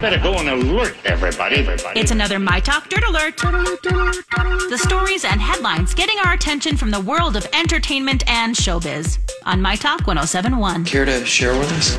Better go and alert everybody. Everybody. It's another My Talk Dirt Alert. The stories and headlines getting our attention from the world of entertainment and showbiz on My Talk 1071. Care to share with us?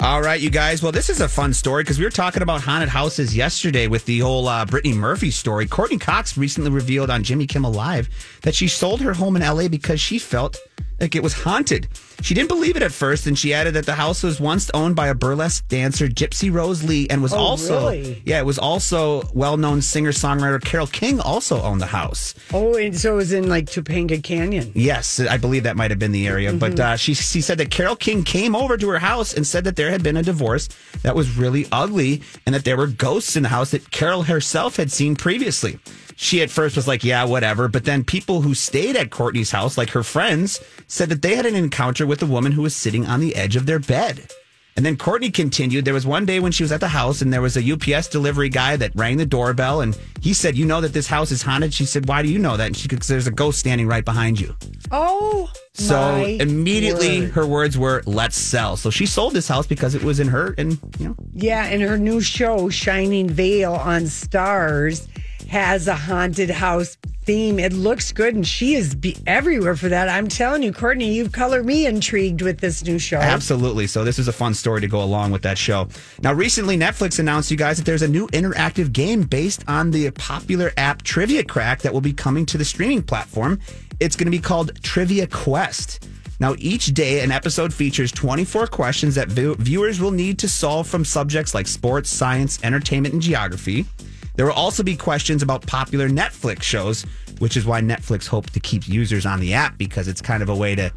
All right, you guys. Well, this is a fun story because we were talking about haunted houses yesterday with the whole uh, Brittany Murphy story. Courtney Cox recently revealed on Jimmy Kimmel Live that she sold her home in LA because she felt like it was haunted. She didn't believe it at first, and she added that the house was once owned by a burlesque dancer, Gypsy Rose Lee, and was Oh, also really? yeah, it was also well-known singer-songwriter Carole King also owned the house. Oh, and so it was in like Topanga Canyon. Yes, I believe that might have been the area. But uh, she she said that Carole King came over to her house and said that there had been a divorce that was really ugly and that there were ghosts in the house that Carole herself had seen previously. She at first was like, yeah, whatever. But then people who stayed at Courtney's house, like her friends, said that they had an encounter with a woman who was sitting on the edge of their bed. And then Courtney continued. There was one day when she was at the house and there was a UPS delivery guy that rang the doorbell and he said, You know that this house is haunted? She said, Why do you know that? And she because there's a ghost standing right behind you. Oh, So my immediately word. her words were, let's sell. So she sold this house because it was in her and, you know, Yeah, and her new show, Shining Vale on Starz, has a haunted house theme. It looks good, and she is be everywhere for that. I'm telling you, Courtney, you've colored me intrigued with this new show. absolutely. So this is a fun story to go along with that show. Now, recently Netflix announced, you guys, that there's a new interactive game based on the popular app Trivia Crack that will be coming to the streaming platform. It's going to be called Trivia Quest. Now, each day, an episode features 24 questions that view- viewers will need to solve from subjects like sports, science, entertainment, and geography. There will also be questions about popular Netflix shows, which is why Netflix hoped to keep users on the app because it's kind of a way to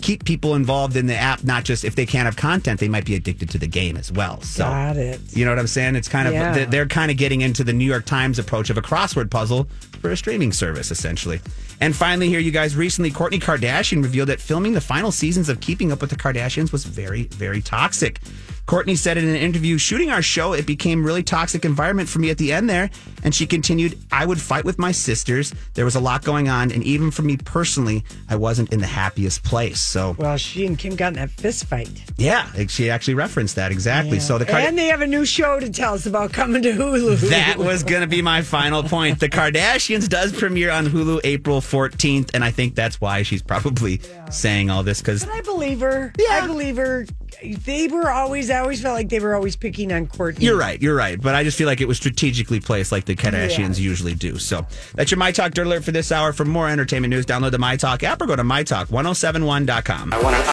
keep people involved in the app. Not just if they can't have content, they might be addicted to the game as well. So, Got it. you know what I'm saying? It's kind of Yeah. they're kind of getting into the New York Times approach of a crossword puzzle for a streaming service, essentially. And finally, here, you guys, recently, Kourtney Kardashian revealed that filming the final seasons of Keeping Up with the Kardashians was very, very toxic. Kourtney said in an interview, shooting our show, it became really toxic environment for me at the end there. And she continued, I would fight with my sisters. There was a lot going on. And even for me personally, I wasn't in the happiest place. So, Well, she and Kim got in that fist fight. yeah, she actually referenced that exactly. So the and they have a new show to tell us about coming to Hulu. That was going to be my final point. The Kardashians does premiere on Hulu April 14th, and I think that's why she's probably saying all this because I believe her. Yeah. I believe her. They were always, I always felt like they were always picking on Kourtney. you're right, you're right. But I just feel like it was strategically placed like the Kardashians usually do. So that's your My Talk Dirt Alert for this hour. For more entertainment news, download the My Talk app or go to MyTalk1071.com. I want to